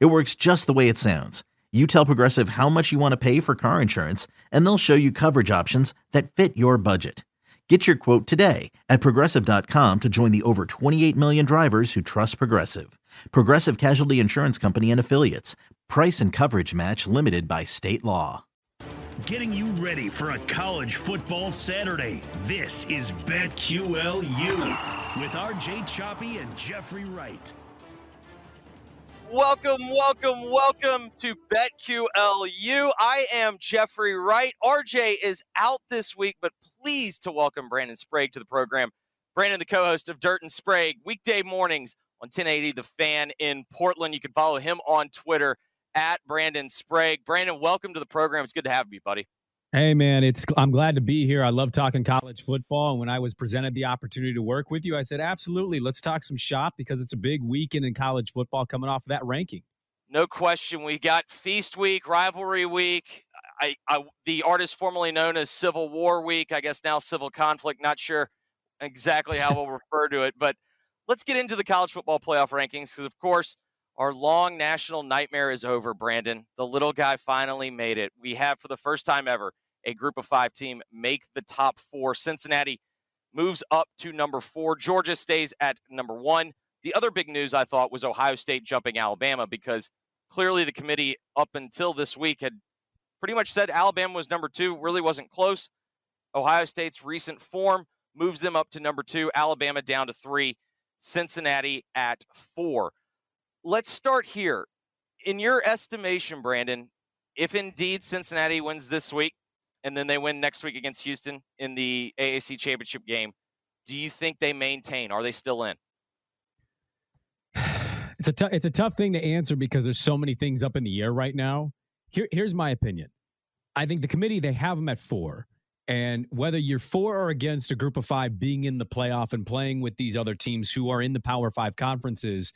It works just the way it sounds. You tell Progressive how much you want to pay for car insurance, and they'll show you coverage options that fit your budget. Get your quote today at progressive.com to join the over 28 million drivers who trust Progressive. Progressive Casualty Insurance Company and Affiliates. Price and coverage match limited by state law. Getting you ready for a college football Saturday. This is BetQLU with RJ Choppy and Jeffrey Wright. Welcome, welcome, welcome to BetQLU. I am Jeffrey Wright. RJ is out this week, but pleased to welcome Brandon Sprague to the program. Brandon, the co host of Dirt and Sprague, weekday mornings on 1080 The Fan in Portland. You can follow him on Twitter at Brandon Sprague. Brandon, welcome to the program. It's good to have you, buddy. Hey man, it's I'm glad to be here. I love talking college football, and when I was presented the opportunity to work with you, I said absolutely. Let's talk some shop because it's a big weekend in college football coming off of that ranking. No question, we got Feast Week, Rivalry Week. I, I the artist formerly known as Civil War Week, I guess now Civil Conflict. Not sure exactly how we'll refer to it, but let's get into the college football playoff rankings because, of course, our long national nightmare is over. Brandon, the little guy finally made it. We have for the first time ever a group of five team make the top four. Cincinnati moves up to number four. Georgia stays at number one. The other big news I thought was Ohio State jumping Alabama because clearly the committee up until this week had pretty much said Alabama was number two, really wasn't close. Ohio State's recent form moves them up to number two, Alabama down to three, Cincinnati at four. Let's start here. In your estimation, Brandon, if indeed Cincinnati wins this week, and then they win next week against Houston in the AAC championship game, do you think they maintain? Are they still in? It's a t- it's a tough thing to answer because there's so many things up in the air right now. Here, here's my opinion. I think the committee they have them at four, and whether you're for or against a group of five being in the playoff and playing with these other teams who are in the Power Five conferences,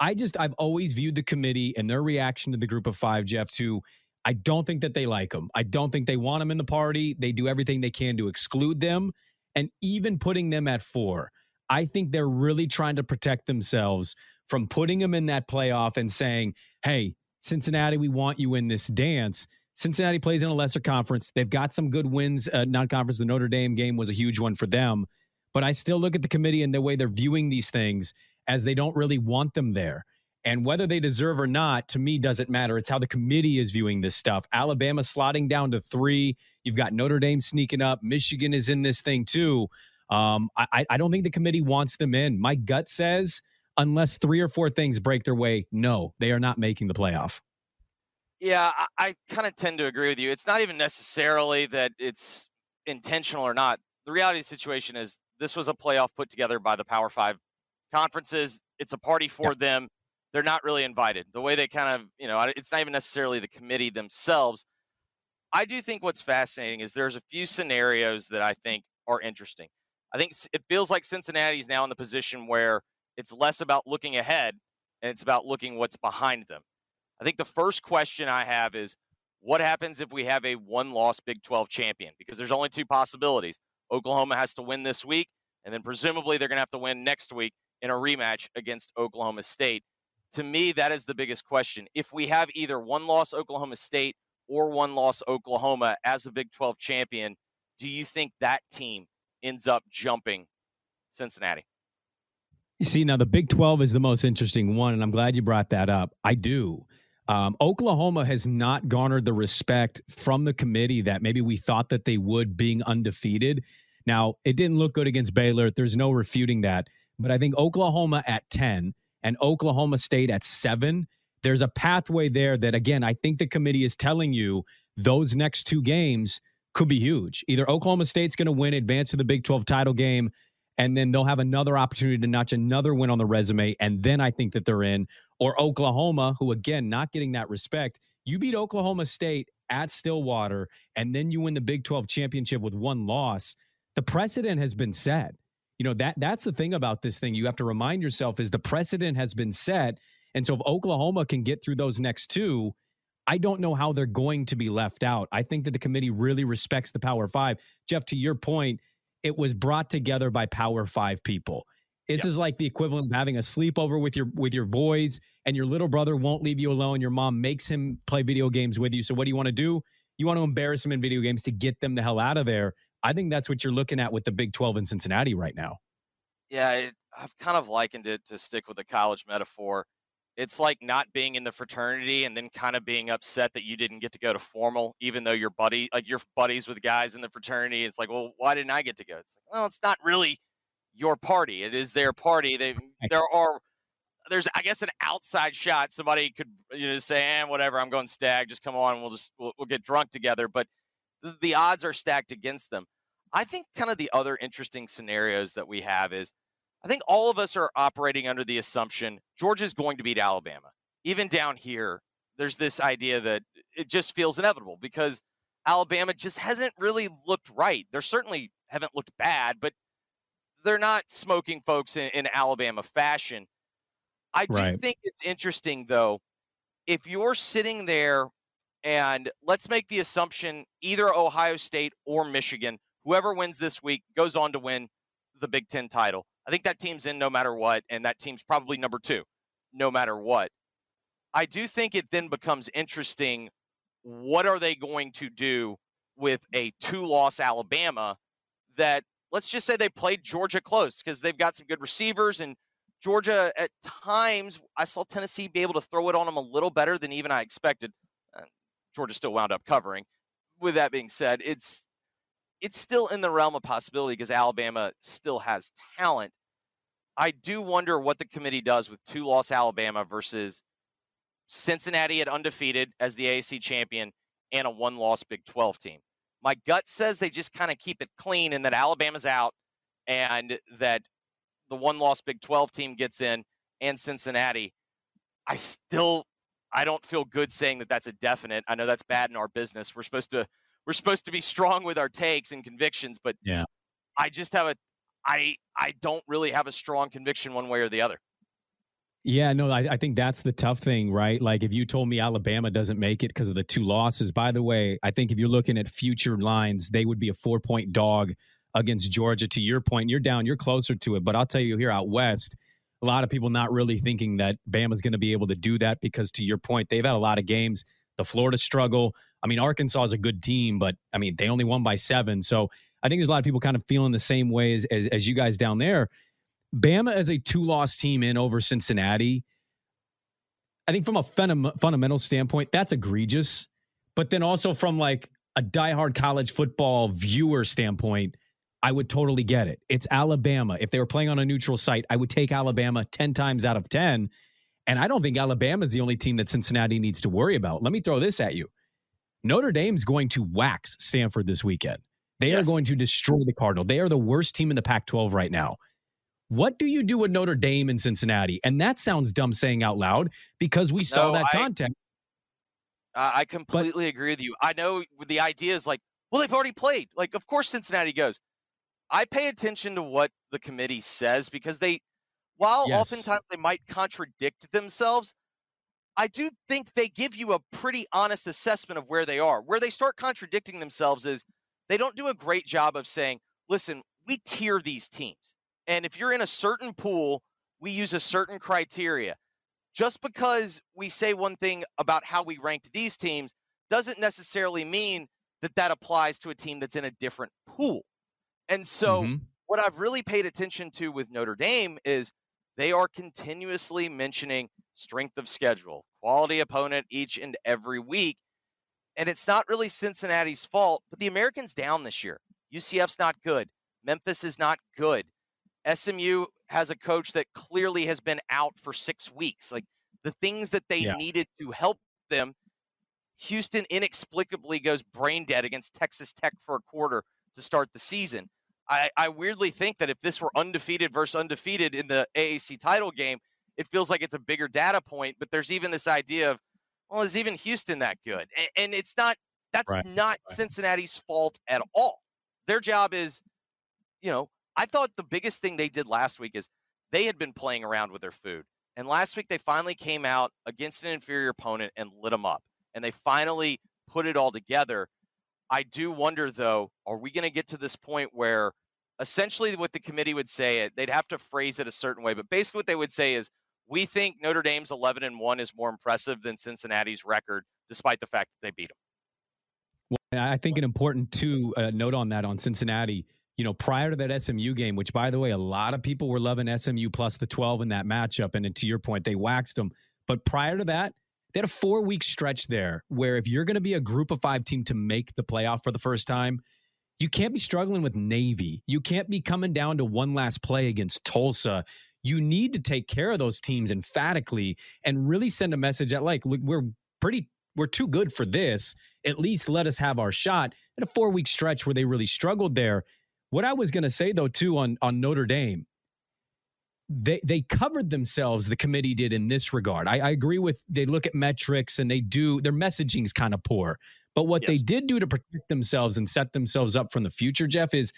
I just I've always viewed the committee and their reaction to the group of five, Jeff, to I don't think that they like them. I don't think they want them in the party. They do everything they can to exclude them. And even putting them at four, I think they're really trying to protect themselves from putting them in that playoff and saying, hey, Cincinnati, we want you in this dance. Cincinnati plays in a lesser conference. They've got some good wins, uh, non conference. The Notre Dame game was a huge one for them. But I still look at the committee and the way they're viewing these things as they don't really want them there. And whether they deserve or not, to me, doesn't matter. It's how the committee is viewing this stuff. Alabama slotting down to three. You've got Notre Dame sneaking up. Michigan is in this thing too. Um, I, I don't think the committee wants them in. My gut says, unless three or four things break their way, no, they are not making the playoff. Yeah, I, I kind of tend to agree with you. It's not even necessarily that it's intentional or not. The reality of the situation is this was a playoff put together by the Power Five conferences. It's a party for yep. them they're not really invited. The way they kind of, you know, it's not even necessarily the committee themselves. I do think what's fascinating is there's a few scenarios that I think are interesting. I think it feels like Cincinnati's now in the position where it's less about looking ahead and it's about looking what's behind them. I think the first question I have is what happens if we have a one loss Big 12 champion? Because there's only two possibilities. Oklahoma has to win this week, and then presumably they're going to have to win next week in a rematch against Oklahoma State to me, that is the biggest question. If we have either one loss Oklahoma State or one loss Oklahoma as a Big 12 champion, do you think that team ends up jumping Cincinnati? You see, now the Big 12 is the most interesting one, and I'm glad you brought that up. I do. Um, Oklahoma has not garnered the respect from the committee that maybe we thought that they would being undefeated. Now, it didn't look good against Baylor. There's no refuting that. But I think Oklahoma at 10 and Oklahoma State at seven, there's a pathway there that, again, I think the committee is telling you those next two games could be huge. Either Oklahoma State's going to win, advance to the Big 12 title game, and then they'll have another opportunity to notch another win on the resume, and then I think that they're in. Or Oklahoma, who again not getting that respect. You beat Oklahoma State at Stillwater, and then you win the Big 12 championship with one loss. The precedent has been set. You know that that's the thing about this thing. You have to remind yourself is the precedent has been set, and so if Oklahoma can get through those next two, I don't know how they're going to be left out. I think that the committee really respects the Power Five. Jeff, to your point, it was brought together by Power Five people. This yep. is like the equivalent of having a sleepover with your with your boys, and your little brother won't leave you alone. Your mom makes him play video games with you. So what do you want to do? You want to embarrass them in video games to get them the hell out of there. I think that's what you're looking at with the Big 12 in Cincinnati right now. Yeah, it, I've kind of likened it to stick with the college metaphor. It's like not being in the fraternity and then kind of being upset that you didn't get to go to formal, even though your buddy, like your buddies with guys in the fraternity. It's like, well, why didn't I get to go? It's like, well, it's not really your party. It is their party. They there are there's I guess an outside shot. Somebody could you know say, eh, whatever, I'm going stag. Just come on, and we'll just we'll, we'll get drunk together. But the, the odds are stacked against them. I think kind of the other interesting scenarios that we have is I think all of us are operating under the assumption Georgia's going to beat Alabama. Even down here, there's this idea that it just feels inevitable because Alabama just hasn't really looked right. They certainly haven't looked bad, but they're not smoking folks in, in Alabama fashion. I do right. think it's interesting though, if you're sitting there and let's make the assumption either Ohio State or Michigan, whoever wins this week goes on to win the Big Ten title. I think that team's in no matter what, and that team's probably number two, no matter what. I do think it then becomes interesting. What are they going to do with a two loss Alabama that let's just say they played Georgia close because they've got some good receivers and Georgia at times I saw Tennessee be able to throw it on them a little better than even I expected. Uh, Georgia still wound up covering. With that being said, it's it's still in the realm of possibility because Alabama still has talent. I do wonder what the committee does with two loss Alabama versus Cincinnati at undefeated as the AAC champion and a one loss Big 12 team. My gut says they just kind of keep it clean and that Alabama's out and that the one loss Big 12 team gets in and Cincinnati. I still I don't feel good saying that that's a definite. I know that's bad in our business. We're supposed to we're supposed to be strong with our takes and convictions, but yeah. I just have a I I don't really have a strong conviction one way or the other. Yeah, no, I, I, think that's the tough thing, right? Like if you told me Alabama doesn't make it because of the two losses, by the way, I think if you're looking at future lines, they would be a four point dog against Georgia. To your point, you're down, you're closer to it. But I'll tell you here out west, a lot of people not really thinking that Bama's going to be able to do that because to your point, they've had a lot of games. The Florida struggle. I mean, Arkansas is a good team, but I mean, they only won by seven. So I think there's a lot of people kind of feeling the same way as, as, as you guys down there. Bama as a two loss team in over Cincinnati, I think from a fundamental standpoint, that's egregious. But then also from like a diehard college football viewer standpoint, I would totally get it. It's Alabama. If they were playing on a neutral site, I would take Alabama 10 times out of 10. And I don't think Alabama is the only team that Cincinnati needs to worry about. Let me throw this at you Notre Dame's going to wax Stanford this weekend. They yes. are going to destroy the Cardinal. They are the worst team in the Pac 12 right now. What do you do with Notre Dame in Cincinnati? And that sounds dumb saying out loud because we saw no, that I, context. I completely but, agree with you. I know the idea is like, well, they've already played. Like, of course, Cincinnati goes. I pay attention to what the committee says because they, while yes. oftentimes they might contradict themselves, I do think they give you a pretty honest assessment of where they are. Where they start contradicting themselves is they don't do a great job of saying, listen, we tier these teams. And if you're in a certain pool, we use a certain criteria. Just because we say one thing about how we ranked these teams doesn't necessarily mean that that applies to a team that's in a different pool. And so, mm-hmm. what I've really paid attention to with Notre Dame is they are continuously mentioning strength of schedule, quality opponent each and every week. And it's not really Cincinnati's fault, but the Americans down this year. UCF's not good. Memphis is not good. SMU has a coach that clearly has been out for six weeks. Like the things that they yeah. needed to help them, Houston inexplicably goes brain dead against Texas Tech for a quarter to start the season. I, I weirdly think that if this were undefeated versus undefeated in the AAC title game, it feels like it's a bigger data point. But there's even this idea of, well, is even Houston that good? And, and it's not. That's Right, not right. Cincinnati's fault at all. Their job is, you know, I thought the biggest thing they did last week is they had been playing around with their food. And last week they finally came out against an inferior opponent and lit them up. And they finally put it all together. I do wonder though, are we going to get to this point where essentially what the committee would say it they'd have to phrase it a certain way, but basically what they would say is we think Notre Dame's 11 and 1 is more impressive than Cincinnati's record despite the fact that they beat them. And I think an important too uh, note on that on Cincinnati. You know, prior to that SMU game, which by the way, a lot of people were loving SMU plus the 12 in that matchup. And to your point, they waxed them. But prior to that, they had a four week stretch there where if you're going to be a group of five team to make the playoff for the first time, you can't be struggling with Navy. You can't be coming down to one last play against Tulsa. You need to take care of those teams emphatically and really send a message that, like, look, we're pretty, we're too good for this. At least let us have our shot. In a four week stretch where they really struggled there. What I was going to say though, too, on on Notre Dame, they they covered themselves. The committee did in this regard. I, I agree with. They look at metrics and they do their messaging is kind of poor. But what they did do to protect themselves and set themselves up from the future, Jeff, is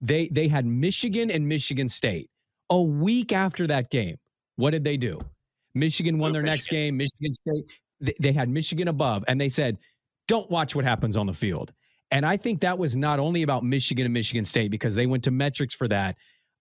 they they had Michigan and Michigan State a week after that game. What did they do? Michigan won their next game. Michigan State they, they had Michigan above, and they said, "Don't watch what happens on the field." And I think that was not only about Michigan and Michigan State because they went to metrics for that.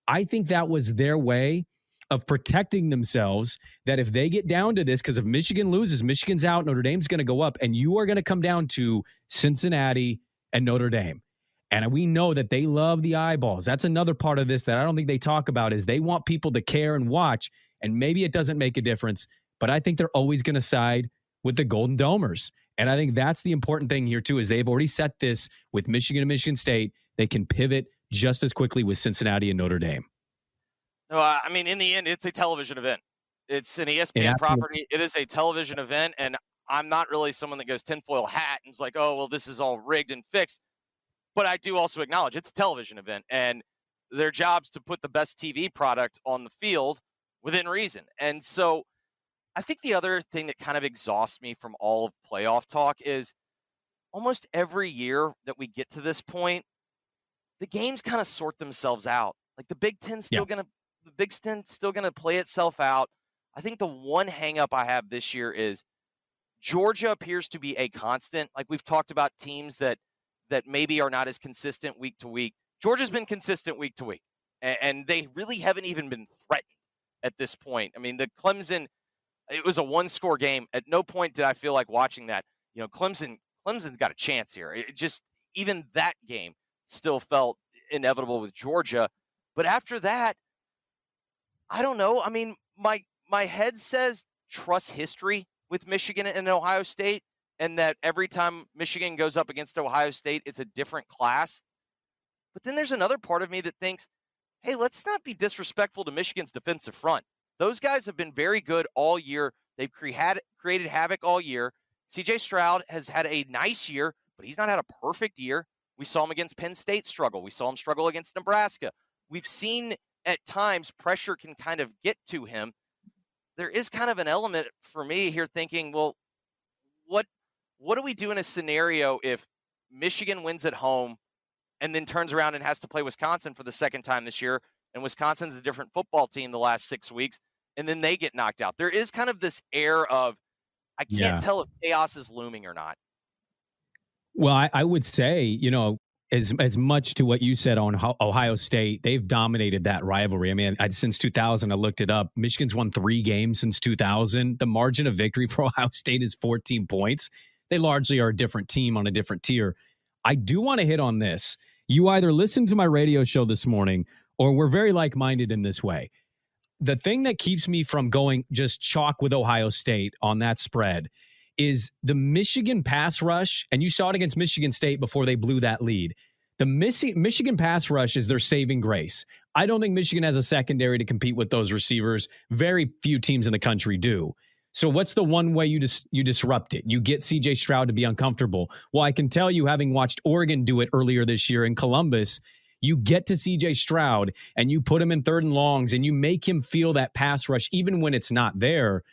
I think that was their way of protecting themselves that if they get down to this, because if Michigan loses, Michigan's out, Notre Dame's going to go up, and you are going to come down to Cincinnati and Notre Dame. And we know that they love the eyeballs. That's another part of this that I don't think they talk about is they want people to care and watch. And maybe it doesn't make a difference, but I think they're always going to side with the Golden Domers. And I think that's the important thing here too is they've already set this with Michigan and Michigan State. They can pivot just as quickly with Cincinnati and Notre Dame. No, I mean, in the end, it's a television event. It's an ESPN absolutely- property. It is a television event, and I'm not really someone that goes tinfoil hat and is like, "Oh, well, this is all rigged and fixed." But I do also acknowledge it's a television event, and their job's to put the best TV product on the field within reason. And so, I think the other thing that kind of exhausts me from all of playoff talk is almost every year that we get to this point, the games kind of sort themselves out. Like the Big Ten's still gonna the Big Ten's still gonna play itself out. I think the one hangup I have this year is Georgia appears to be a constant. Like we've talked about teams that that maybe are not as consistent week to week. Georgia's been consistent week to week, and, and they really haven't even been threatened at this point. I mean, the Clemson, it was a one-score game. At no point did I feel like watching that. You know, Clemson, Clemson's got a chance here. It just even that game still felt inevitable with Georgia. But after that, I don't know. I mean, my my head says trust history with Michigan and Ohio State, and that every time Michigan goes up against Ohio State, it's a different class. But then there's another part of me that thinks, hey, let's not be disrespectful to Michigan's defensive front. Those guys have been very good all year. They've cre- had, created havoc all year. CJ Stroud has had a nice year, but he's not had a perfect year. We saw him against Penn State struggle. We saw him struggle against Nebraska. We've seen at times pressure can kind of get to him. There is kind of an element for me here thinking, well, what what do we do in a scenario if Michigan wins at home and then turns around and has to play Wisconsin for the second time this year and Wisconsin's a different football team the last 6 weeks and then they get knocked out. There is kind of this air of I can't Yeah. tell if chaos is looming or not. Well, I, I would say, you know, as as much to what you said on Ohio State, they've dominated that rivalry. I mean, I, since 2000, I looked it up. Michigan's won three games since 2000. The margin of victory for Ohio State is 14 points. They largely are a different team on a different tier. I do want to hit on this. You either listened to my radio show this morning or we're very like minded in this way. The thing that keeps me from going just chalk with Ohio State on that spread is the Michigan pass rush, and you saw it against Michigan State before they blew that lead. The Michigan pass rush is their saving grace. I don't think Michigan has a secondary to compete with those receivers. Very few teams in the country do. So what's the one way you dis- you disrupt it? You get CJ Stroud to be uncomfortable. Well, I can tell you having watched Oregon do it earlier this year in Columbus, you get to CJ Stroud and you put him in third and longs and you make him feel that pass rush even when it's not there.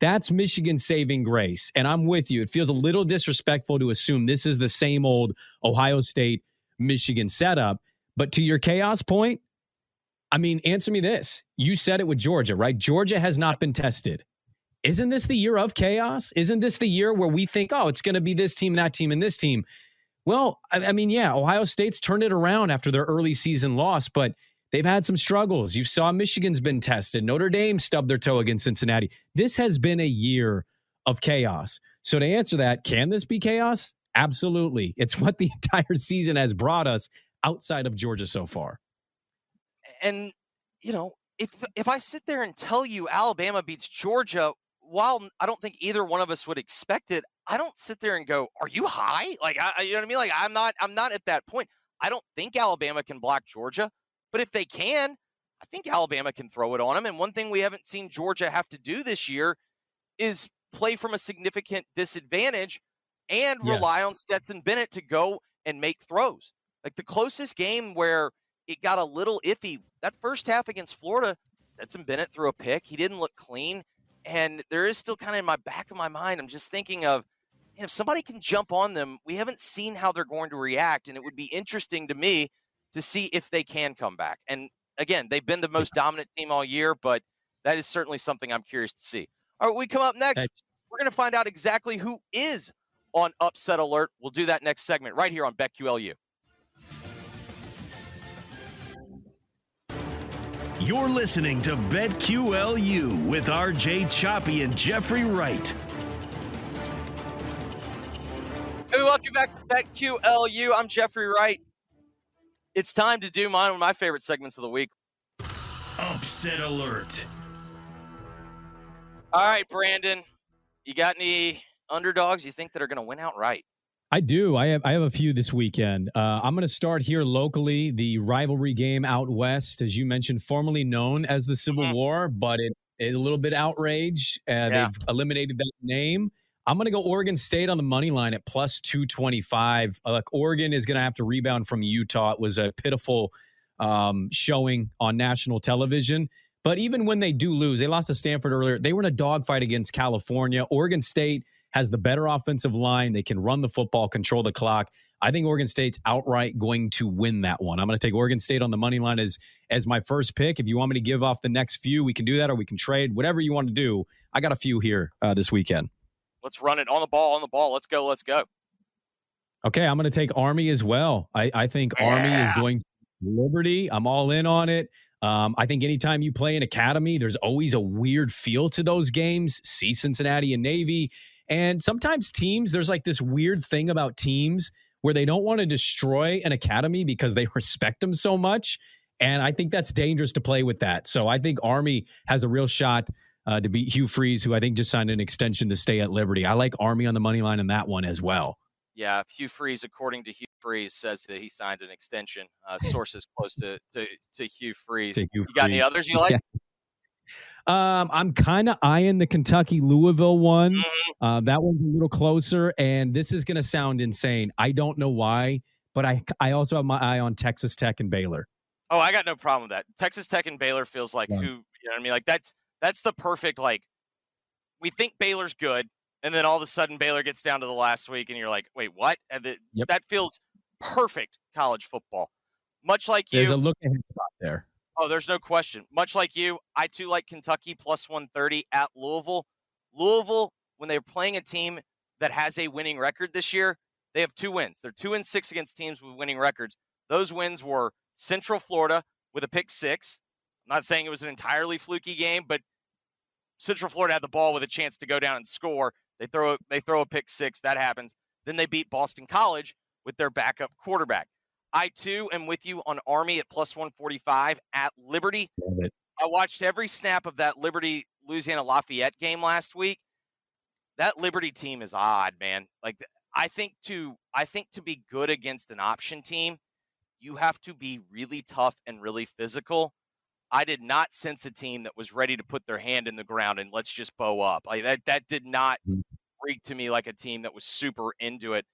That's Michigan's saving grace. And I'm with you. It feels a little disrespectful to assume this is the same old Ohio State Michigan setup. But to your chaos point, I mean, answer me this. You said it with Georgia, right? Georgia has not been tested. Isn't this the year of chaos? Isn't this the year where we think, oh, it's going to be this team, that team, and this team? Well, I, I mean, yeah, Ohio State's turned it around after their early season loss, but they've had some struggles. You saw Michigan's been tested. Notre Dame stubbed their toe against Cincinnati. This has been a year of chaos. So to answer that, can this be chaos? Absolutely. It's what the entire season has brought us outside of Georgia so far. And you know, if if I sit there and tell you Alabama beats Georgia, while I don't think either one of us would expect it, I don't sit there and go, "Are you high?" Like, I, you know what I mean? Like, I'm not. I'm not at that point. I don't think Alabama can block Georgia, but if they can, I think Alabama can throw it on them. And one thing we haven't seen Georgia have to do this year is play from a significant disadvantage and yes. rely on Stetson Bennett to go and make throws. Like the closest game where it got a little iffy that first half against Florida, Stetson Bennett threw a pick. He didn't look clean. And there is still kind of in my back of my mind, I'm just thinking of if somebody can jump on them, we haven't seen how they're going to react. And it would be interesting to me to see if they can come back. And again, they've been the most dominant team all year, but that is certainly something I'm curious to see. All right, we come up next. We're going to find out exactly who is on upset alert. We'll do that next segment right here on BetQLU. You're listening to BetQLU with RJ Choppy and Jeffrey Wright. Hey, welcome back to BetQLU. I'm Jeffrey Wright. It's time to do mine, one of my favorite segments of the week. Upset alert. All right, Brandon, you got any underdogs you think that are going to win outright? I do. I have I have a few this weekend. Uh, I'm going to start here locally. The rivalry game out west, as you mentioned, formerly known as the Civil mm-hmm. War, but it, it, a little bit outrage. Uh, yeah. They've eliminated that name. I'm going to go Oregon State on the money line at plus 225. Uh, look, Oregon is going to have to rebound from Utah. It was a pitiful um, showing on national television. But even when they do lose, they lost to Stanford earlier. They were in a dogfight against California. Oregon State has the better offensive line. They can run the football, control the clock. I think Oregon State's outright going to win that one. I'm going to take Oregon State on the money line as as my first pick. If you want me to give off the next few, we can do that, or we can trade. Whatever you want to do. I got a few here uh, this weekend. Let's run it on the ball, on the ball. Let's go. Let's go. Okay, I'm going to take Army as well. I, I think yeah. Army is going to Liberty. I'm all in on it. Um, I think anytime you play an academy, there's always a weird feel to those games. See Cincinnati and Navy. And sometimes teams, there's like this weird thing about teams where they don't want to destroy an academy because they respect them so much. And I think that's dangerous to play with that. So I think Army has a real shot uh, to beat Hugh Freeze, who I think just signed an extension to stay at Liberty. I like Army on the money line in that one as well. Yeah, Hugh Freeze, according to Hugh Freeze, says that he signed an extension. Uh, sources close to, to, to Hugh Freeze. To Hugh you got Freeze. any others you like? Yeah. Um, I'm kind of eyeing the Kentucky Louisville one. Mm-hmm. Uh, that one's a little closer, and this is going to sound insane. I don't know why, but I I also have my eye on Texas Tech and Baylor. Oh, I got no problem with that. Texas Tech and Baylor feels like yeah. who you know what I mean. Like that's that's the perfect like. We think Baylor's good, and then all of a sudden Baylor gets down to the last week, and you're like, wait, what? And the, yep. that feels perfect college football. Much like you, there's a look ahead spot there. Oh, there's no question. Much like you, I too like Kentucky plus 130 at Louisville. Louisville, when they're playing a team that has a winning record this year, they have two wins. They're two and six against teams with winning records. Those wins were Central Florida with a pick six. I'm not saying it was an entirely fluky game, but Central Florida had the ball with a chance to go down and score. They throw a, they throw a pick six. That happens. Then they beat Boston College with their backup quarterback. I too am with you on Army at plus 145 at Liberty. I watched every snap of that Liberty Louisiana Lafayette game last week. That Liberty team is odd, man. Like I think to I think to be good against an option team, you have to be really tough and really physical. I did not sense a team that was ready to put their hand in the ground and let's just bow up. Like that that did not mm. reek to me like a team that was super into it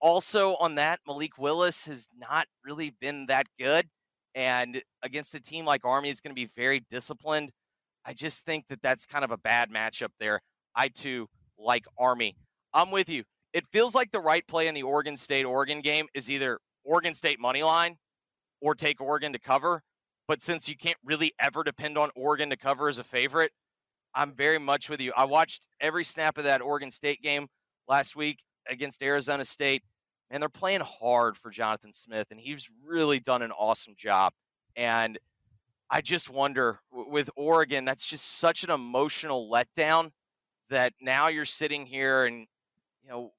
also on that, Malik Willis has not really been that good. And against a team like Army, it's going to be very disciplined. I just think that that's kind of a bad matchup there. I too like Army. I'm with you. It feels like the right play in the Oregon State Oregon game is either Oregon State money line or take Oregon to cover. But since you can't really ever depend on Oregon to cover as a favorite, I'm very much with you. I watched every snap of that Oregon State game last week against Arizona State, and they're playing hard for Jonathan Smith, and he's really done an awesome job. And I just wonder with Oregon, that's just such an emotional letdown that now you're sitting here and, you know,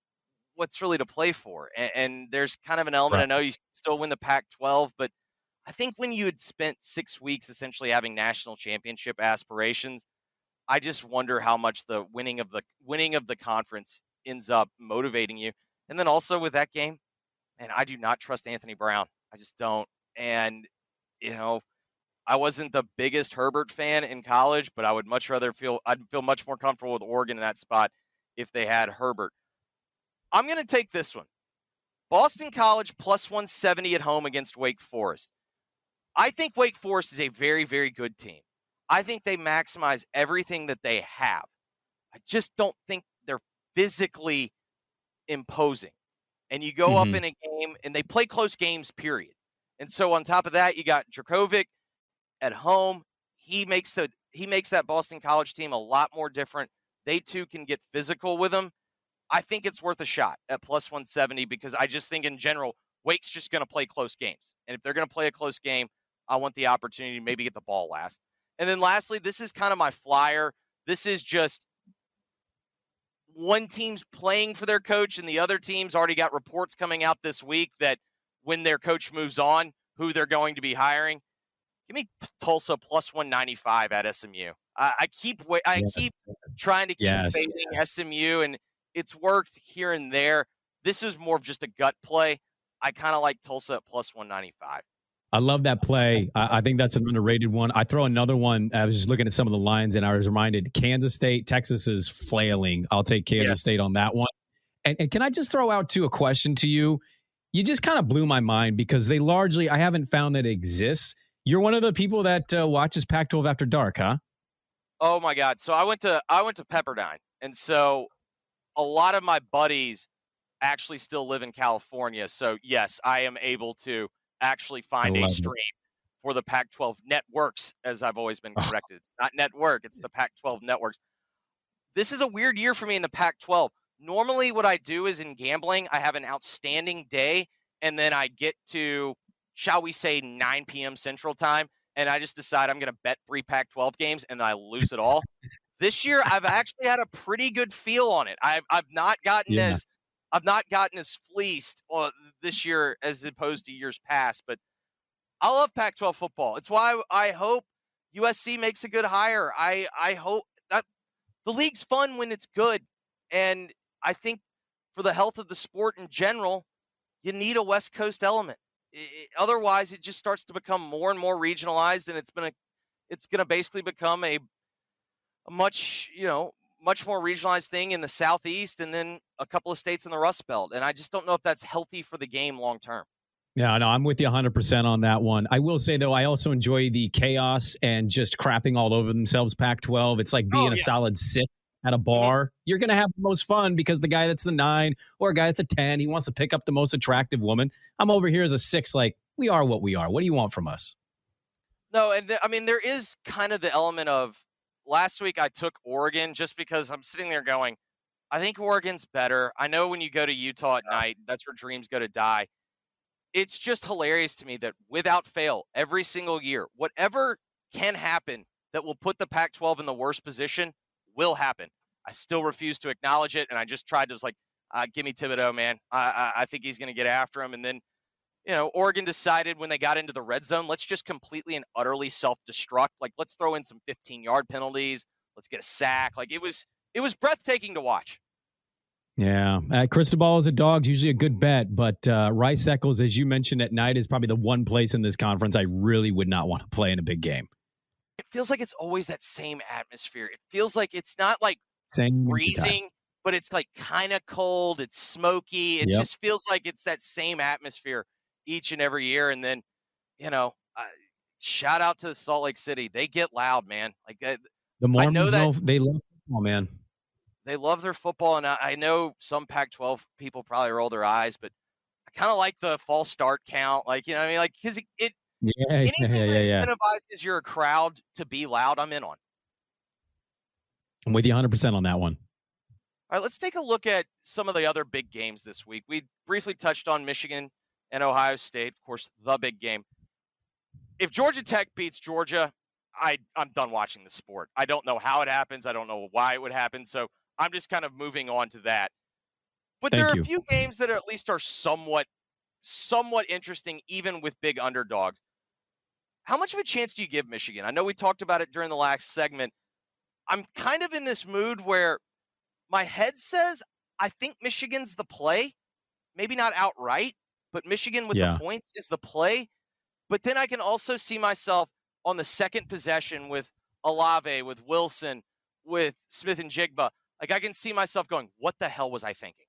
what's really to play for? And, and there's kind of an element, right. I know you still win the Pac 12, but I think when you had spent six weeks essentially having national championship aspirations, I just wonder how much the winning of the winning of the conference ends up motivating you. And then also with that game, and I do not trust Anthony Brown. I just don't. And you know, I wasn't the biggest Herbert fan in college, but I would much rather feel I'd feel much more comfortable with Oregon in that spot if they had Herbert. I'm going to take this one. Boston College plus 170 at home against Wake Forest. I think Wake Forest is a very, very good team. I think they maximize everything that they have. I just don't think they're physically imposing. And you go mm-hmm. up in a game and they play close games, period. And so on top of that, you got Jurkovec at home. He makes the he makes that Boston College team a lot more different. They too can get physical with them. I think it's worth a shot at plus 170 because I just think in general, Wake's just going to play close games. And if they're going to play a close game, I want the opportunity to maybe get the ball last. And then lastly, this is kind of my flyer. This is just one team's playing for their coach, and the other team's already got reports coming out this week that when their coach moves on, who they're going to be hiring. Give me Tulsa plus 195 at SMU. I, I keep I yes, keep yes. trying to keep yes, fading SMU, and it's worked here and there. This is more of just a gut play. I kind of like Tulsa at plus 195. I love that play. I, I, think that's an underrated one. I throw another one. I was just looking at some of the lines and I was reminded Kansas State, Texas is flailing. I'll take Kansas yeah. State on that one. And, and can I just throw out to a question to you? You just kind of blew my mind because they largely, I haven't found that it exists. You're one of the people that uh, watches Pac-12 after dark, huh? Oh my God! So I went to I went to Pepperdine, and so a lot of my buddies actually still live in California. So yes, I am able to actually find a stream it. for the Pac 12 networks, as I've always been corrected. It's not network, it's the Pac 12 networks. This is a weird year for me in the Pac 12. Normally, what I do is in gambling, I have an outstanding day, and then I get to, shall we say, 9 p.m. Central Time, and I just decide I'm going to bet three Pac 12 games, and I lose it all. this year, I've actually had a pretty good feel on it. I've, I've not gotten yeah. as I've not gotten as fleeced uh, this year as opposed to years past, but I love Pac-12 football. It's why I hope USC makes a good hire. I I hope that the league's fun when it's good, and I think for the health of the sport in general, you need a West Coast element. It, otherwise, it just starts to become more and more regionalized, and it's been a it's going to basically become a, a much you know much more regionalized thing in the southeast and then a couple of states in the rust belt and i just don't know if that's healthy for the game long term yeah, no, I'm with you 100% on that one. I will say, though, I also enjoy the chaos and just crapping all over themselves. Pac 12, it's like oh, being oh, yeah. a solid six at a mm-hmm. bar. Mm-hmm. You're going to have the most fun because the guy that's the nine or a guy that's a 10, he wants to pick up the most attractive woman. I'm over here as a six, like, we are what we are. What do you want from us? No, and th- I mean, there is kind of the element of last week I took Oregon just because I'm sitting there going, I think Oregon's better. I know when you go to Utah at night, that's where dreams go to die. It's just hilarious to me that without fail, every single year, whatever can happen that will put the Pac 12 in the worst position will happen. I still refuse to acknowledge it. And I just tried to, was like, uh, give me Thibodeaux, man. I, I, I think he's going to get after him. And then you know, Oregon decided when they got into the red zone, let's just completely and utterly self-destruct. Like, let's throw in some 15-yard penalties. Let's get a sack. Like it was, it was breathtaking to watch. Yeah, uh, Cristobal is a dog's usually a good bet, but uh, Rice Eccles, as you mentioned at night, is probably the one place in this conference I really would not want to play in a big game. It feels like it's always that same atmosphere. It feels like it's not like same freezing, but it's like kind of cold. It's smoky. It Yep. just feels like it's that same atmosphere each and every year. And then, you know, uh, shout out to Salt Lake City. They get loud, man. Like uh, The Mormons that- know they love football, man. they love their football, and I, I know some Pac-12 people probably roll their eyes, but I kind of like the false start count. Like, you know, what I mean, like because it, it Yeah, yeah, anything yeah, that yeah. incentivizes your crowd to be loud, I'm in on. I'm with you 100 percent on that one. All right, let's take a look at some of the other big games this week. We briefly touched on Michigan and Ohio State, of course, the big game. If Georgia Tech beats Georgia, I I'm done watching the sport. I don't know how it happens. I don't know why it would happen. So I'm just kind of moving on to that. But there are you. a few games that are, at least are somewhat somewhat interesting, even with big underdogs. How much of a chance do you give Michigan? I know we talked about it during the last segment. I'm kind of in this mood where my head says I think Michigan's the play. Maybe not outright, but Michigan with Yeah. the points is the play. But then I can also see myself on the second possession with Olave, with Wilson, with Smith-Njigba. Like I can see myself going, what the hell was I thinking?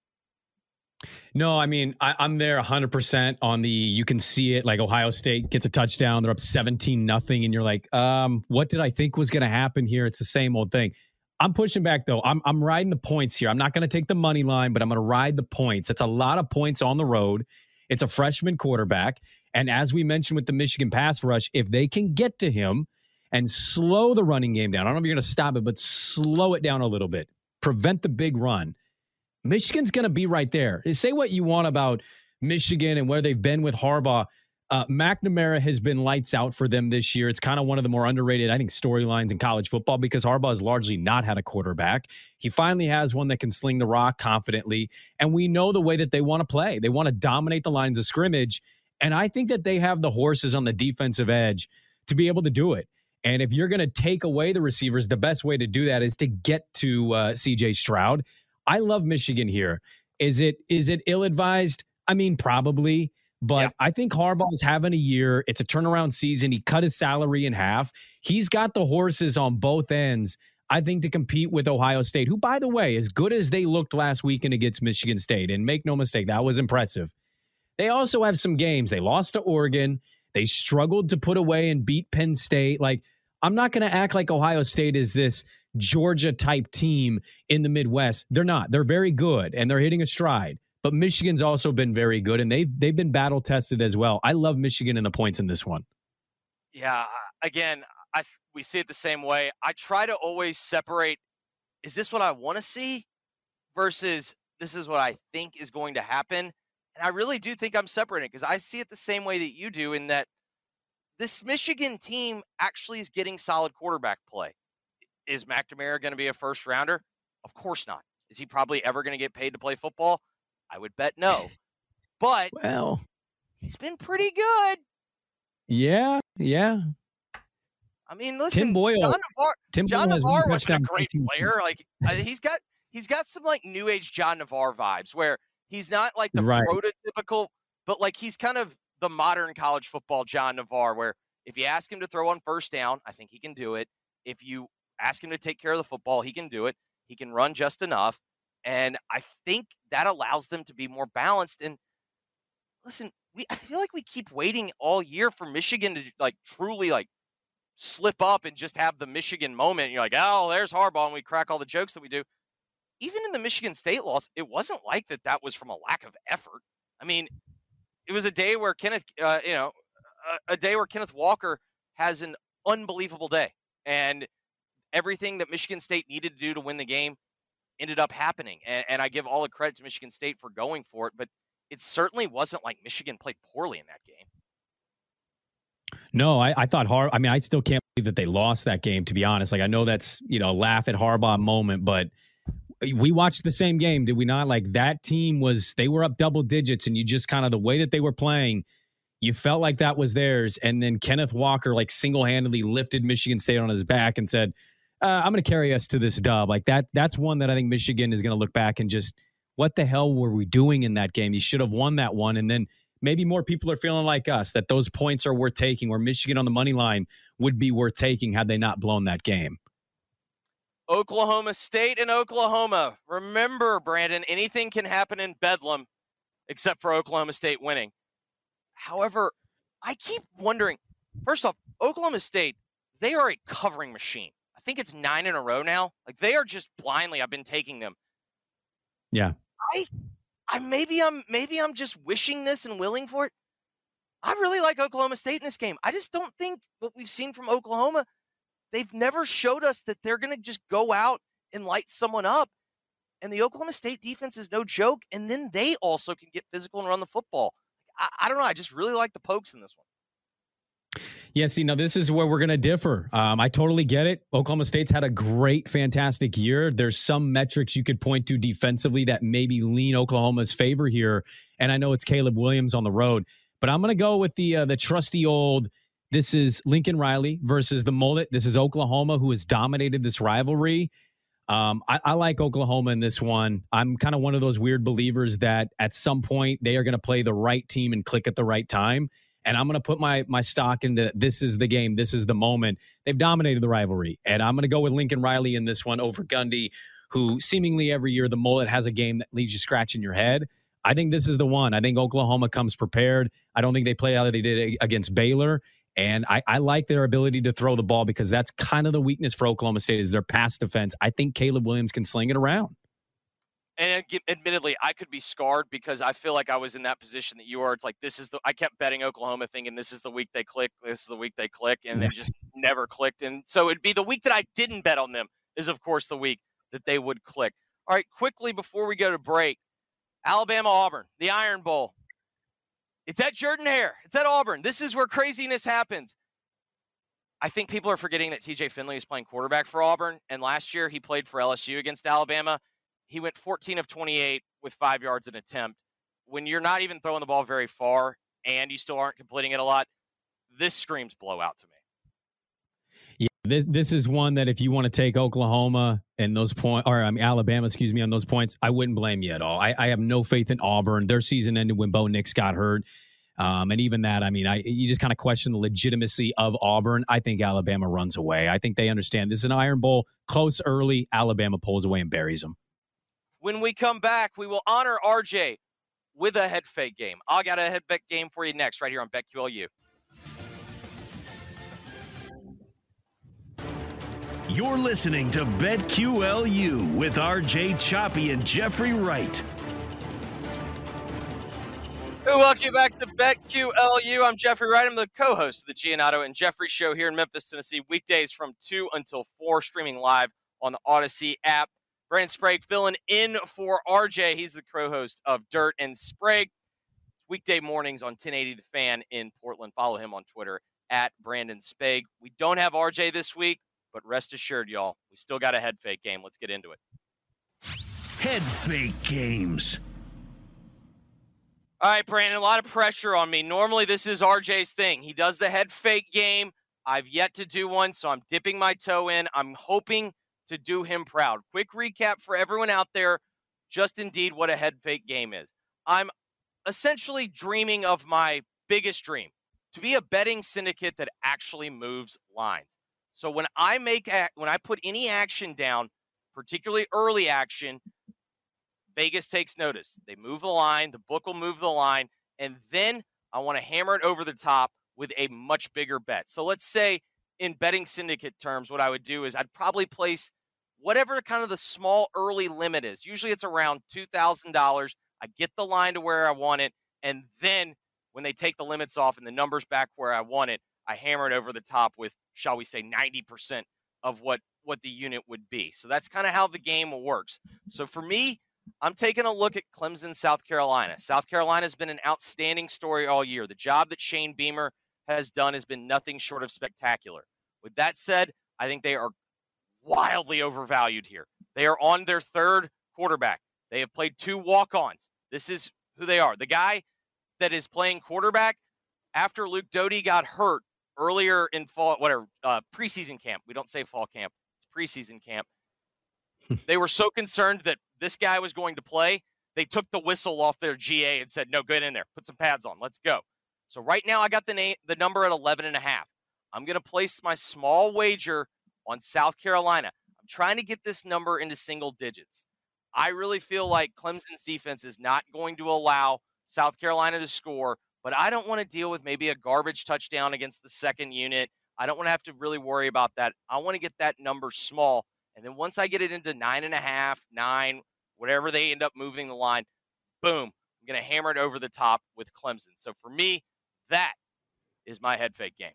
No, I mean, I, I'm there 100% on the, you can see it like Ohio State gets a touchdown. They're up 17 nothing. And you're like, um, what did I think was going to happen here? It's the same old thing. I'm pushing back though. I'm, I'm riding the points here. I'm not going to take the money line, but I'm going to ride the points. It's a lot of points on the road. It's a freshman quarterback. And as we mentioned with the Michigan pass rush, if they can get to him and slow the running game down, I don't know if you're going to stop it, but slow it down a little bit, prevent the big run. Michigan's going to be right there. Say what you want about Michigan and where they've been with Harbaugh. Uh, McNamara has been lights out for them this year. It's kind of one of the more underrated, I think, storylines in college football because Harbaugh has largely not had a quarterback. He finally has one that can sling the rock confidently. And we know the way that they want to play. They want to dominate the lines of scrimmage. And I think that they have the horses on the defensive edge to be able to do it. And if you're going to take away the receivers, the best way to do that is to get to uh, CJ Stroud. I love Michigan here. Is it is it ill advised? I mean, probably. But Yeah. I think Harbaugh is having a year. It's a turnaround season. He cut his salary in half. He's got the horses on both ends. I think to compete with Ohio State, who, by the way, as good as they looked last weekend against Michigan State, and make no mistake, that was impressive. They also have some games. They lost to Oregon. They struggled to put away and beat Penn State. Like, I'm not going to act like Ohio State is this Georgia type team in the Midwest. They're not. They're very good and they're hitting a stride. But Michigan's also been very good and they've they've been battle tested as well. I love Michigan in the points in this one. Yeah, uh, again, I we see it the same way. I try to always separate is this what I want to see versus this is what I think is going to happen. And I really do think I'm separating because I see it the same way that you do in that this Michigan team actually is getting solid quarterback play. Is McNamara going to be a first rounder? Of course not. Is he probably ever going to get paid to play football? I would bet no. But Well, he's been pretty good. yeah, yeah. I mean, listen, Tim Boyle. John Navarre, Tim John Boyle has wasn't a great player. Like he's got he's got some like new age John Navarre vibes where he's not like the Right. prototypical, but like he's kind of the modern college football John Navarre. Where if you ask him to throw on first down, I think he can do it. If you ask him to take care of the football, he can do it. He can run just enough, and I think that allows them to be more balanced. And listen, we I feel like we keep waiting all year for Michigan to like truly like slip up and just have the Michigan moment. You're like, oh, there's Harbaugh, and we crack all the jokes that we do. Even in the Michigan State loss, it wasn't like that. That was from a lack of effort. I mean, it was a day where Kenneth, uh, you know, a, a day where Kenneth Walker has an unbelievable day, and everything that Michigan State needed to do to win the game ended up happening. And, and I give all the credit to Michigan State for going for it, but it certainly wasn't like Michigan played poorly in that game. No, I, I thought Har. I mean, I still can't believe that they lost that game. To be honest, like I know that's you know laugh at Harbaugh moment, but we watched the same game, did we not? Like that team was they were up double digits, and you just kind of the way that they were playing, you felt like that was theirs. And then Kenneth Walker like single handedly lifted Michigan State on his back and said, uh, "I'm going to carry us to this dub." Like that. That's one that I think Michigan is going to look back and just, what the hell were we doing in that game? You should have won that one, and then maybe more people are feeling like us that those points are worth taking, where Michigan on the money line would be worth taking had they not blown that game. Oklahoma State and Oklahoma. Remember, Brandon, anything can happen in Bedlam except for Oklahoma State winning. However, I keep wondering first off, Oklahoma State, they are a covering machine. I think it's nine in a row now. Like they are just blindly, I've been taking them. Yeah. I I maybe I'm maybe I'm just wishing this and willing for it. I really like Oklahoma State in this game. I just don't think what we've seen from Oklahoma, they've never showed us that they're going to just go out and light someone up. And the Oklahoma State defense is no joke. And then they also can get physical and run the football. I, I don't know. I just really like the pokes in this one. Yeah, see, now this is where we're going to differ. Um, I totally get it. Oklahoma State's had a great, fantastic year. There's some metrics you could point to defensively that maybe lean Oklahoma's favor here. And I know it's Caleb Williams on the road, but I'm going to go with the uh, the trusty old. This is Lincoln Riley versus the mullet. This is Oklahoma, who has dominated this rivalry. Um, I, I, like Oklahoma in this one. I'm kind of one of those weird believers that at some point they are going to play the right team and click at the right time. And I'm going to put my my stock into this is the game, this is the moment. They've dominated the rivalry, and I'm going to go with Lincoln Riley in this one over Gundy, who seemingly every year the mullet has a game that leaves you scratching your head. I think this is the one. I think Oklahoma comes prepared. I don't think they play out they did against Baylor. And I, I, like their ability to throw the ball because that's kind of the weakness for Oklahoma State is their pass defense. I think Caleb Williams can sling it around. And admittedly, I could be scarred because I feel like I was in that position that you are. It's like this is the I kept betting Oklahoma, thinking this is the week they click, this is the week they click, and they just never clicked. And so it'd be the week that I didn't bet on them is of course the week that they would click. All right, quickly before we go to break, Alabama Auburn, the Iron Bowl. It's at Jordan Hare. It's at Auburn. This is where craziness happens. I think people are forgetting that TJ Finley is playing quarterback for Auburn. And last year he played for LSU against Alabama. He went 14 of 28 with five yards an attempt. When you're not even throwing the ball very far and you still aren't completing it a lot, this screams blowout to me. Yeah, this, this is one that if you want to take Oklahoma and those points, or I mean Alabama, excuse me, on those points, I wouldn't blame you at all. I, I have no faith in Auburn. Their season ended when Bo Nix got hurt. Um, and even that, I mean, I you just kind of question the legitimacy of Auburn. I think Alabama runs away. I think they understand this is an Iron Bowl, close early. Alabama pulls away and buries them. When we come back, we will honor RJ with a head fake game. I got a head fake game for you next, right here on BetQLU. You're listening to BetQLU with RJ Choppy and Jeffrey Wright. welcome back to BetQLU. I'm Jeffrey Wright. I'm the co-host of the Giannotto and Jeffrey Show here in Memphis, Tennessee, weekdays from 2 until 4, streaming live on the Audacy app. Brandon Sprague filling in for RJ. He's the co-host of Dirt and Sprague. Weekday mornings on 1080 The Fan in Portland. Follow him on Twitter at Brandon Sprague. We don't have RJ this week. But rest assured, y'all, we still got a head fake game. Let's get into it. Head fake games. All right, Brandon, a lot of pressure on me. Normally, this is RJ's thing. He does the head fake game. I've yet to do one, so I'm dipping my toe in. I'm hoping to do him proud. Quick recap for everyone out there just indeed what a head fake game is. I'm essentially dreaming of my biggest dream to be a betting syndicate that actually moves lines. So when I make when I put any action down, particularly early action, Vegas takes notice. They move the line, the book will move the line, and then I want to hammer it over the top with a much bigger bet. So let's say in betting syndicate terms, what I would do is I'd probably place whatever kind of the small early limit is. Usually it's around $2,000. I get the line to where I want it. And then when they take the limits off and the numbers back where I want it, I hammer it over the top with shall we say 90% of what what the unit would be. So that's kind of how the game works. So for me, I'm taking a look at Clemson, South Carolina. South Carolina has been an outstanding story all year. The job that Shane Beamer has done has been nothing short of spectacular. With that said, I think they are wildly overvalued here. They are on their third quarterback. They have played two walk-ons. This is who they are. The guy that is playing quarterback after Luke Doty got hurt earlier in fall, whatever, uh, preseason camp. We don't say fall camp, it's preseason camp. they were so concerned that this guy was going to play, they took the whistle off their GA and said, no, get in there, put some pads on, let's go. So right now I got the name, the number at 11 and a half. I'm going to place my small wager on South Carolina. I'm trying to get this number into single digits. I really feel like Clemson's defense is not going to allow South Carolina to score, but I don't want to deal with maybe a garbage touchdown against the second unit. I don't want to have to really worry about that. I want to get that number small. And then once I get it into nine and a half, nine, whatever they end up moving the line, boom, I'm going to hammer it over the top with Clemson. So for me, that is my head fake game.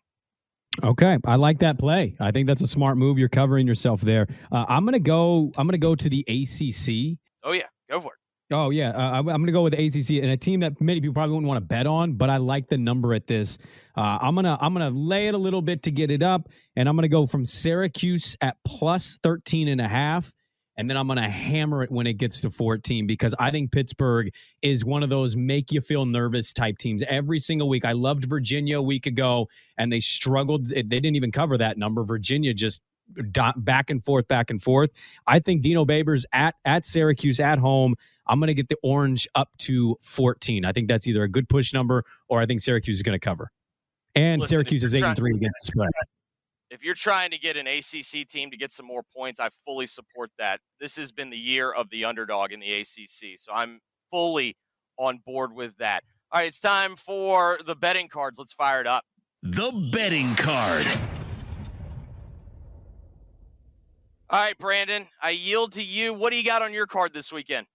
Okay, I like that play. I think that's a smart move. You're covering yourself there. Uh, I'm gonna go. I'm gonna go to the ACC. Oh yeah, go for it. Oh yeah, uh, I'm going to go with the ACC and a team that many people probably wouldn't want to bet on, but I like the number at this. Uh, I'm gonna I'm gonna lay it a little bit to get it up, and I'm gonna go from Syracuse at plus 13 and a half and then I'm going to hammer it when it gets to 14 because I think Pittsburgh is one of those make you feel nervous type teams every single week. I loved Virginia a week ago and they struggled. They didn't even cover that number. Virginia just back and forth, back and forth. I think Dino Babers at at Syracuse at home. I'm going to get the orange up to 14. I think that's either a good push number or I think Syracuse is going to cover. And Listen, Syracuse is eight and three against the spread if you're trying to get an ACC team to get some more points, I fully support that. This has been the year of the underdog in the ACC, so I'm fully on board with that. All right, it's time for the betting cards. Let's fire it up. The betting card. All right, Brandon, I yield to you. What do you got on your card this weekend?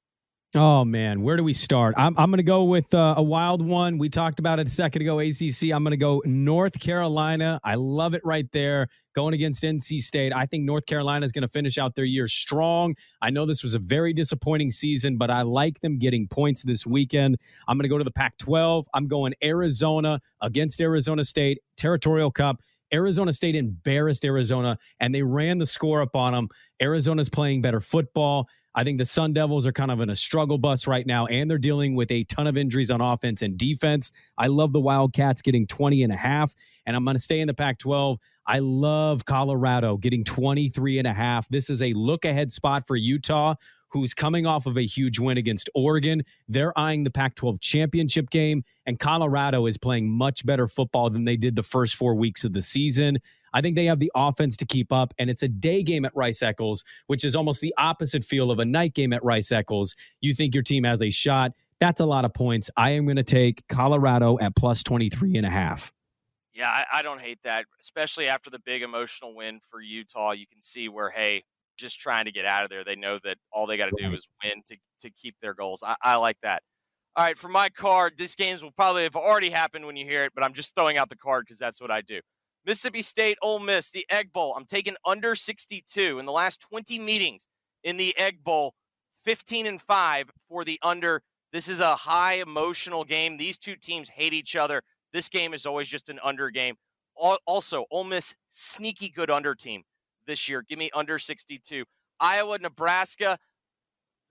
Oh man, where do we start? I'm I'm going to go with uh, a wild one. We talked about it a second ago. ACC. I'm going to go North Carolina. I love it right there. Going against NC State. I think North Carolina is going to finish out their year strong. I know this was a very disappointing season, but I like them getting points this weekend. I'm going to go to the Pac-12. I'm going Arizona against Arizona State Territorial Cup. Arizona State embarrassed Arizona and they ran the score up on them. Arizona's playing better football. I think the Sun Devils are kind of in a struggle bus right now, and they're dealing with a ton of injuries on offense and defense. I love the Wildcats getting 20 and a half, and I'm going to stay in the Pac 12. I love Colorado getting 23 and a half. This is a look ahead spot for Utah, who's coming off of a huge win against Oregon. They're eyeing the Pac 12 championship game, and Colorado is playing much better football than they did the first four weeks of the season. I think they have the offense to keep up, and it's a day game at Rice Eccles, which is almost the opposite feel of a night game at Rice Eccles. You think your team has a shot. That's a lot of points. I am going to take Colorado at plus 23 and a half. Yeah, I, I, don't hate that, especially after the big emotional win for Utah. You can see where, hey, just trying to get out of there. They know that all they got to do is win to, to keep their goals. I, I like that. All right, for my card, this games will probably have already happened when you hear it, but I'm just throwing out the card because that's what I do. Mississippi State, Ole Miss, the Egg Bowl. I'm taking under 62 in the last 20 meetings in the Egg Bowl, 15 and 5 for the under. This is a high emotional game. These two teams hate each other. This game is always just an under game. Also, Ole Miss, sneaky good under team this year. Give me under 62. Iowa, Nebraska.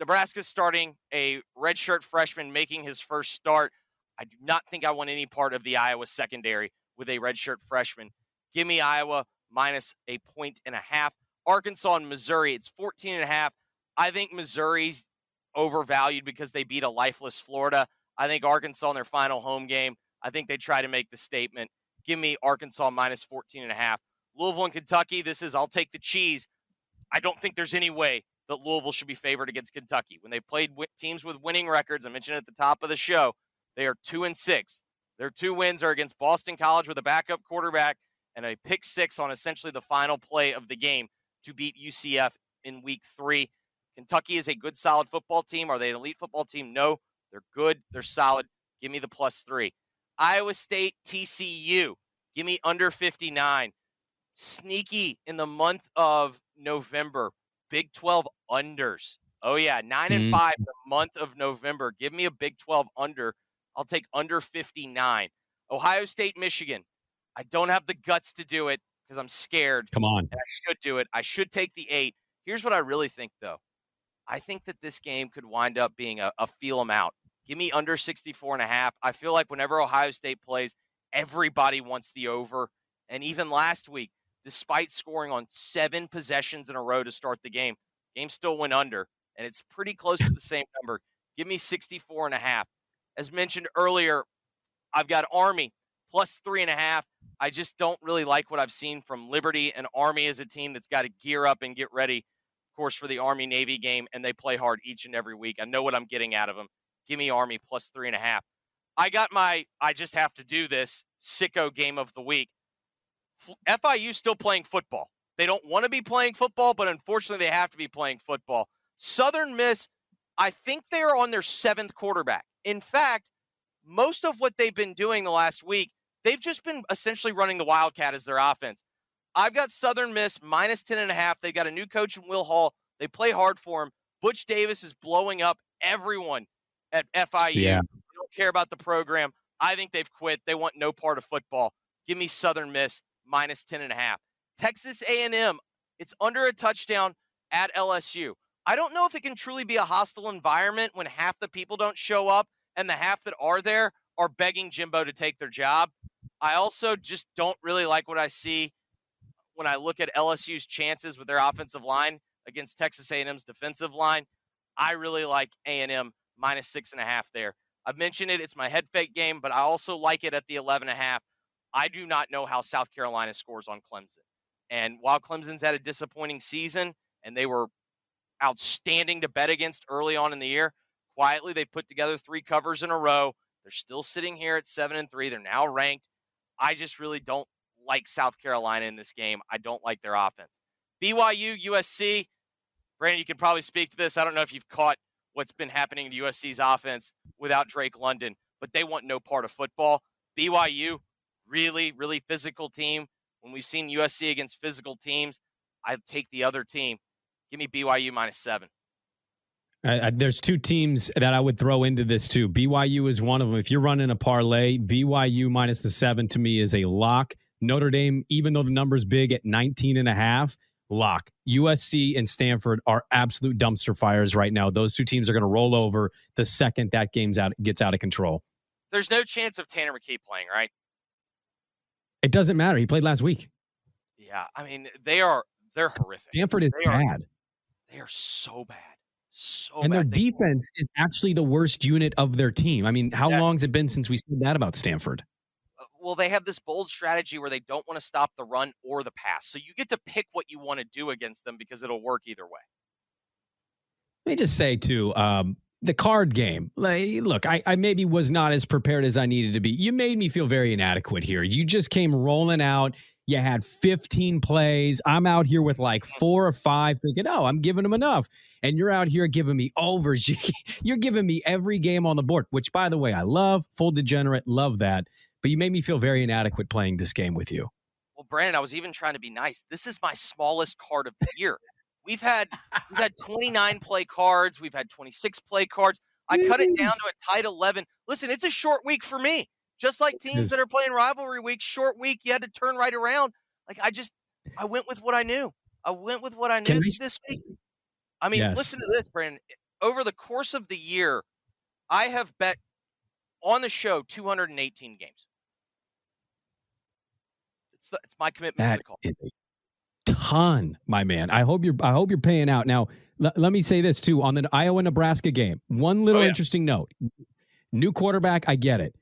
Nebraska starting a redshirt freshman making his first start. I do not think I want any part of the Iowa secondary with a redshirt freshman. Give me Iowa minus a point and a half. Arkansas and Missouri, it's 14 and a half. I think Missouri's overvalued because they beat a lifeless Florida. I think Arkansas in their final home game, I think they try to make the statement. Give me Arkansas minus 14 and a half. Louisville and Kentucky, this is I'll take the cheese. I don't think there's any way that Louisville should be favored against Kentucky. When they played teams with winning records, I mentioned at the top of the show, they are 2 and 6. Their two wins are against Boston College with a backup quarterback and a pick six on essentially the final play of the game to beat UCF in week three. Kentucky is a good, solid football team. Are they an elite football team? No. They're good. They're solid. Give me the plus three. Iowa State, TCU. Give me under 59. Sneaky in the month of November. Big 12 unders. Oh, yeah. 9 and mm-hmm. 5 the month of November. Give me a Big 12 under. I'll take under 59. Ohio State, Michigan. I don't have the guts to do it because I'm scared. Come on. I should do it. I should take the eight. Here's what I really think, though. I think that this game could wind up being a, a feel them out. Give me under 64 and a half. I feel like whenever Ohio State plays, everybody wants the over. And even last week, despite scoring on seven possessions in a row to start the game, game still went under. And it's pretty close to the same number. Give me 64 and a half. As mentioned earlier, I've got Army plus three and a half. I just don't really like what I've seen from Liberty and Army as a team that's got to gear up and get ready of course, for the Army Navy game, and they play hard each and every week. I know what I'm getting out of them. Give me Army plus three and a half. I got my, I just have to do this sicko game of the week. FIU still playing football. They don't want to be playing football, but unfortunately, they have to be playing football. Southern Miss, I think they are on their seventh quarterback. In fact, most of what they've been doing the last week, they've just been essentially running the Wildcat as their offense. I've got Southern Miss minus 10 and a half. They got a new coach in Will Hall. They play hard for him. Butch Davis is blowing up everyone at FIU. Yeah. They don't care about the program. I think they've quit. They want no part of football. Give me Southern Miss minus 10 and a half. Texas A&M, it's under a touchdown at LSU. I don't know if it can truly be a hostile environment when half the people don't show up and the half that are there are begging Jimbo to take their job. I also just don't really like what I see when I look at LSU's chances with their offensive line against Texas A&M's defensive line. I really like A&M minus six and a half there. I've mentioned it; it's my head fake game, but I also like it at the 11 and a half. I do not know how South Carolina scores on Clemson. And while Clemson's had a disappointing season and they were outstanding to bet against early on in the year, quietly they put together three covers in a row. They're still sitting here at seven and three. They're now ranked. I just really don't like South Carolina in this game. I don't like their offense. BYU, USC. Brandon, you can probably speak to this. I don't know if you've caught what's been happening to USC's offense without Drake London, but they want no part of football. BYU, really, really physical team. When we've seen USC against physical teams, I take the other team. Give me BYU minus seven. Uh, there's two teams that I would throw into this too. BYU is one of them. If you're running a parlay, BYU minus the seven to me is a lock. Notre Dame, even though the number's big at 19 and a half, lock. USC and Stanford are absolute dumpster fires right now. Those two teams are going to roll over the second that game's out gets out of control. There's no chance of Tanner McKee playing, right? It doesn't matter. He played last week. Yeah, I mean they are they're horrific. Stanford is they bad. Are, they are so bad. So and bad. their they, defense is actually the worst unit of their team. I mean, how yes. long has it been since we said that about Stanford? Uh, well, they have this bold strategy where they don't want to stop the run or the pass. So you get to pick what you want to do against them because it'll work either way. Let me just say too, um, the card game. Like, look, I, I maybe was not as prepared as I needed to be. You made me feel very inadequate here. You just came rolling out. You had 15 plays. I'm out here with like four or five, thinking, oh, I'm giving them enough. And you're out here giving me overs. You're giving me every game on the board, which, by the way, I love. Full degenerate, love that. But you made me feel very inadequate playing this game with you. Well, Brandon, I was even trying to be nice. This is my smallest card of the year. We've had we've had 29 play cards. We've had 26 play cards. I cut it down to a tight 11. Listen, it's a short week for me. Just like teams that are playing rivalry week, short week, you had to turn right around. Like I just, I went with what I knew. I went with what I knew we, this week. I mean, yes. listen to this, Brandon. Over the course of the year, I have bet on the show 218 games. It's the, it's my commitment that to the call. Ton, my man. I hope you're I hope you're paying out. Now, l- let me say this too on the Iowa Nebraska game. One little oh, yeah. interesting note. New quarterback, I get it.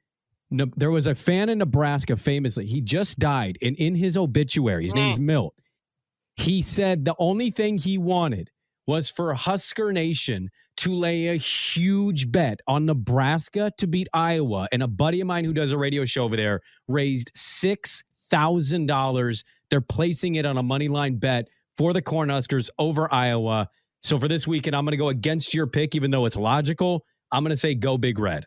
No, there was a fan in Nebraska famously. He just died and in his obituary, his name's. Milt. He said the only thing he wanted was for Husker Nation to lay a huge bet on Nebraska to beat Iowa. And a buddy of mine who does a radio show over there raised $6,000 they're placing it on a money line bet for the Cornhuskers over Iowa. So for this weekend, I'm going to go against your pick, even though it's logical. I'm going to say go big red.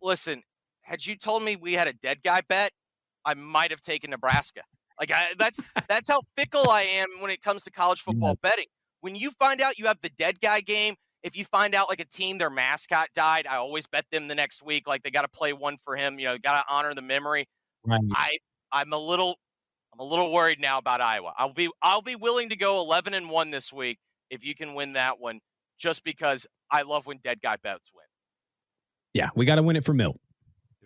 Listen, had you told me we had a dead guy bet, I might have taken Nebraska. Like I, that's that's how fickle I am when it comes to college football betting. When you find out you have the dead guy game, if you find out like a team their mascot died, I always bet them the next week. Like they got to play one for him. You know, got to honor the memory. Right. I I'm a little I'm a little worried now about Iowa. I'll be I'll be willing to go 11 and 1 this week if you can win that one just because I love when dead guy bets win. Yeah, we got to win it for Milt.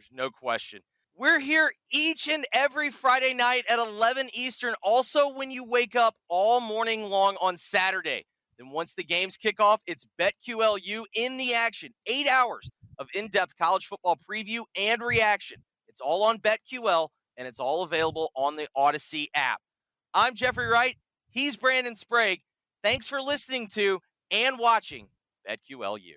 There's no question. We're here each and every Friday night at 11 Eastern. Also, when you wake up all morning long on Saturday. Then, once the games kick off, it's BetQLU in the action. Eight hours of in depth college football preview and reaction. It's all on BetQL and it's all available on the Audacy app. I'm Jeffrey Wright. He's Brandon Sprague. Thanks for listening to and watching BetQLU.